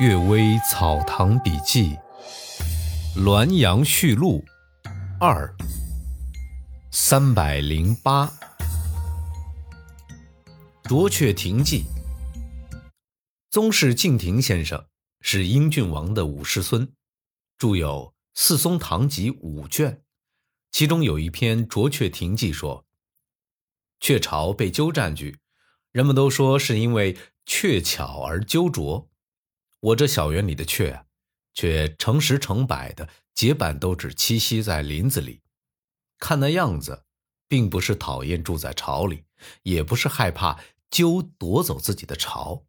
《岳微草堂笔记》《滦阳序录》二三百零八，《卓雀亭记》。宗室敬亭先生是英郡王的五世孙，著有《四松堂集》五卷，其中有一篇《卓雀亭记》说，雀巢被鸠占据，人们都说是因为鹊巧而鸠啄。我这小园里的雀啊，却成十成百的结伴都只栖息在林子里，看那样子，并不是讨厌住在巢里，也不是害怕鸠夺走自己的巢。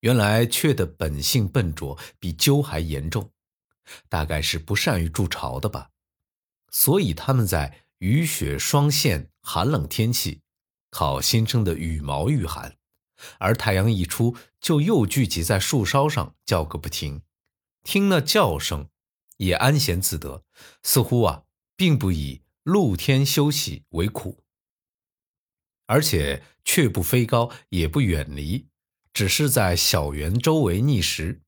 原来雀的本性笨拙，比鸠还严重，大概是不善于筑巢的吧。所以它们在雨雪霜陷、寒冷天气，靠新生的羽毛御寒。而太阳一出，就又聚集在树梢上叫个不停，听那叫声，也安闲自得，似乎啊，并不以露天休息为苦。而且却不飞高，也不远离，只是在小园周围觅食，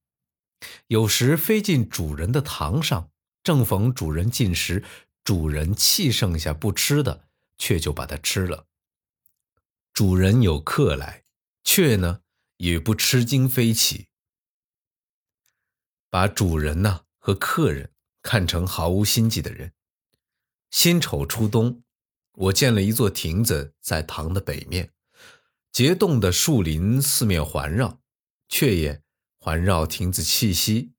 有时飞进主人的堂上，正逢主人进食，主人气剩下不吃的，却就把它吃了。主人有客来。雀呢也不吃惊飞起，把主人呢和客人看成毫无心计的人。辛丑初冬，我建了一座亭子在堂的北面，结冻的树林四面环绕，雀也环绕亭子栖息，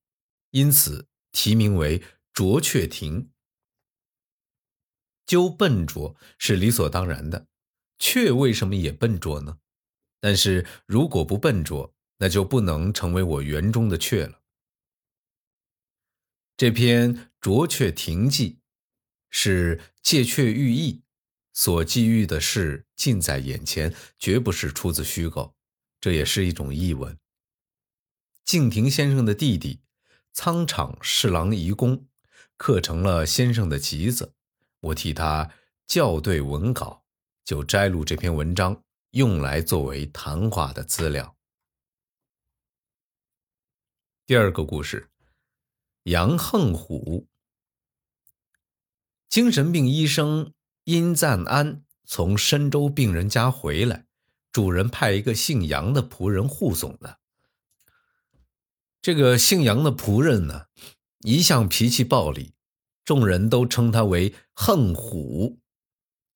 因此题名为卓雀亭。鸠笨拙是理所当然的，雀为什么也笨拙呢？但是如果不笨拙，那就不能成为我园中的雀了。这篇《卓雀亭记》是借雀寓意，所寄寓的事近在眼前，绝不是出自虚构，这也是一种译文。敬亭先生的弟弟仓场侍郎遗公刻成了先生的集子，我替他校对文稿，就摘录这篇文章。用来作为谈话的资料。第二个故事，杨横虎。精神病医生殷赞安从深州病人家回来，主人派一个姓杨的仆人护送的。这个姓杨的仆人呢，一向脾气暴戾，众人都称他为横虎。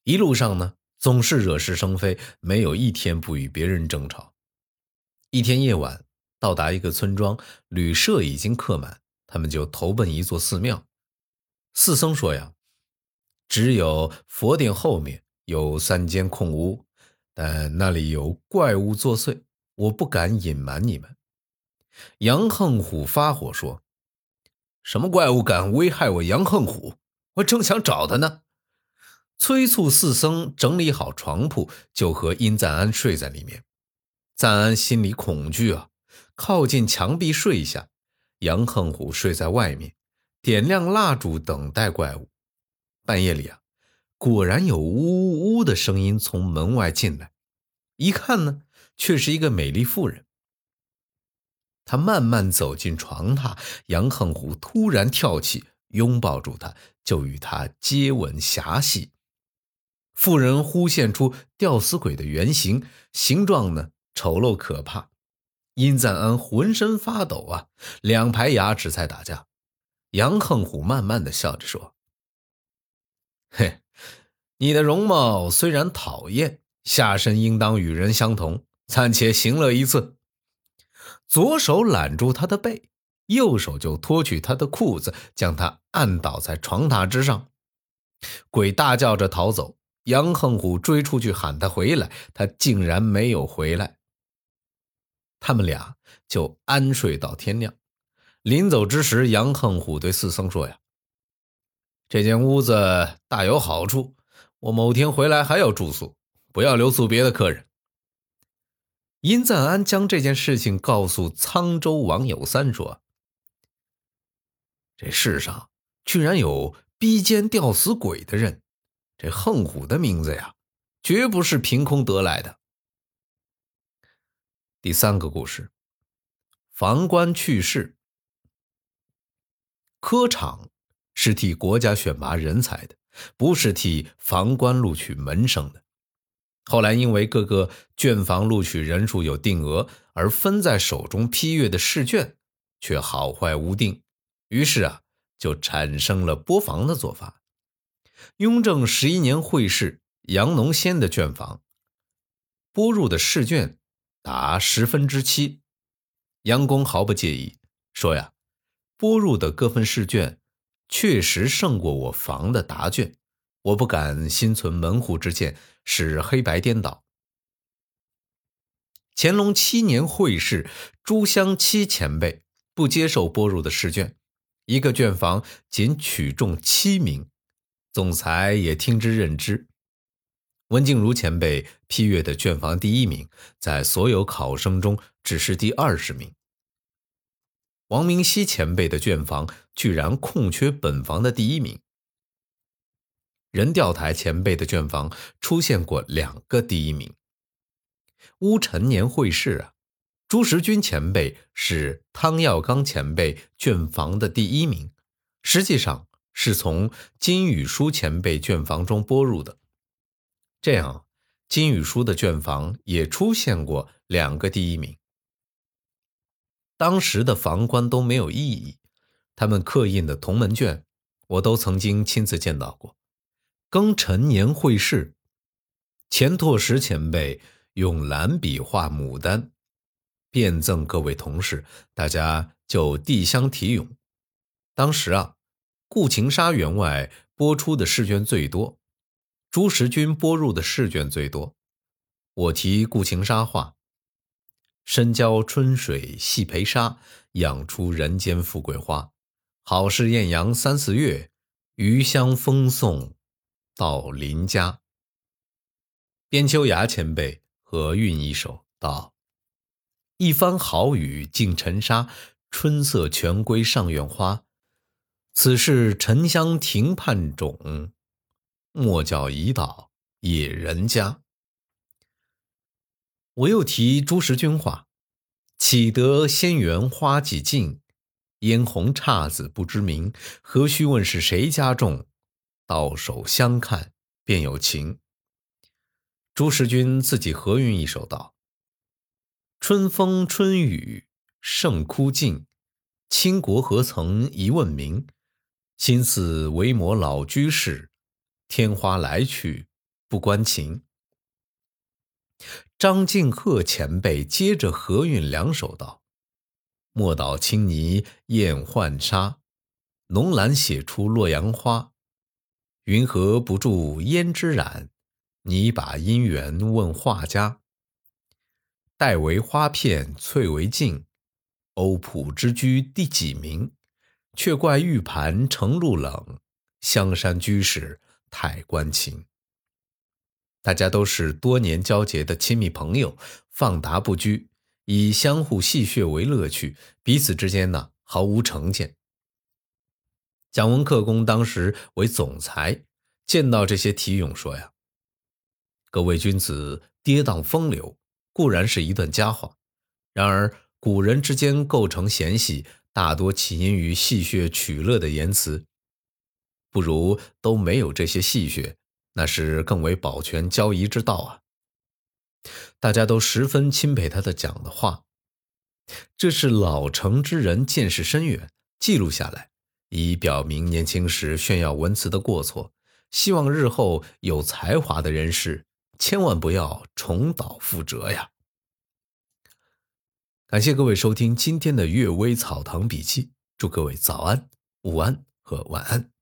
一路上呢。总是惹是生非，没有一天不与别人争吵。一天夜晚，到达一个村庄，旅社已经客满，他们就投奔一座寺庙。寺僧说：“呀，只有佛殿后面有三间空屋，但那里有怪物作祟，我不敢隐瞒你们。”杨横虎发火说：“什么怪物敢危害我杨横虎？我正想找他呢。”催促四僧整理好床铺，就和殷赞安睡在里面。赞安心里恐惧啊，靠近墙壁睡下。杨横虎睡在外面，点亮蜡烛等待怪物。半夜里啊，果然有呜呜呜的声音从门外进来。一看呢，却是一个美丽妇人。他慢慢走进床榻，杨横虎突然跳起，拥抱住他，就与他接吻遐戏。妇人忽现出吊死鬼的原形，形状呢丑陋可怕。殷赞安浑身发抖啊，两排牙齿在打架。杨横虎慢慢的笑着说：“嘿，你的容貌虽然讨厌，下身应当与人相同，暂且行乐一次。”左手揽住他的背，右手就脱去他的裤子，将他按倒在床榻之上。鬼大叫着逃走。杨恒虎追出去喊他回来，他竟然没有回来。他们俩就安睡到天亮。临走之时，杨恒虎对四僧说：“呀，这间屋子大有好处，我某天回来还要住宿，不要留宿别的客人。”殷赞安将这件事情告诉沧州王有三说：“这世上居然有逼奸吊死鬼的人。”这横虎的名字呀，绝不是凭空得来的。第三个故事，房官去世，科场是替国家选拔人才的，不是替房官录取门生的。后来因为各个卷房录取人数有定额，而分在手中批阅的试卷却好坏无定，于是啊，就产生了拨房的做法。雍正十一年会试杨农先的卷房，拨入的试卷达十分之七。杨公毫不介意，说：“呀，拨入的各份试卷确实胜过我房的答卷，我不敢心存门户之见，使黑白颠倒。”乾隆七年会试朱湘七前辈不接受拨入的试卷，一个卷房仅取中七名，总裁也听之任之。温静茹前辈批阅的卷房第一名，在所有考生中只是第二十名。王明熙前辈的卷房居然空缺本房的第一名。任调台前辈的卷房出现过两个第一名。乌陈年会试啊，朱时军前辈是汤耀刚前辈卷房的第一名，实际上是从金宇书前辈卷房中拨入的。这样，金宇书的卷房也出现过两个第一名。当时的房官都没有异议，他们刻印的同门卷，我都曾经亲自见到过。庚辰年会试，钱拓实前辈用蓝笔画牡丹，便赠各位同事，大家就递香题咏。当时啊，顾晴沙员外播出的试卷最多，朱时军播入的试卷最多。我题顾晴沙画。深交春水细培沙，养出人间富贵花。好事艳阳三四月，余香风送到邻家。边秋芽前辈和韵一首道：“一番好雨尽尘沙，春色全归上院花。此事沉香亭畔种，莫教已倒野人家。”我又提朱时君话：“岂得仙缘花几尽，嫣红姹紫不知名。何须问是谁家种？到手相看便有情。”朱时君自己合韵一首道：“春风春雨胜枯尽，倾国何曾一问名？心似为磨老居士，天花来去不关情。”张敬鹤前辈接着合韵两首道：“莫道青泥艳浣纱，浓蓝写出洛阳花。云何不住胭脂染？你把姻缘问画家。黛为花片翠为镜，欧普之居第几名？却怪玉盘盛露冷，香山居士太关情。”大家都是多年交结的亲密朋友，放达不拘，以相互戏谑为乐趣，彼此之间呢毫无成见。蒋文克公当时为总裁，见到这些题咏说呀：“各位君子跌宕风流，固然是一段佳话，然而古人之间构成嫌隙，大多起因于戏谑取乐的言辞，不如都没有这些戏谑。”那是更为保全交谊之道啊！大家都十分钦佩他的讲的话，这是老成之人见识深远，记录下来，以表明年轻时炫耀文辞的过错。希望日后有才华的人士千万不要重蹈覆辙呀！感谢各位收听今天的《阅微草堂笔记》，祝各位早安、午安和晚安。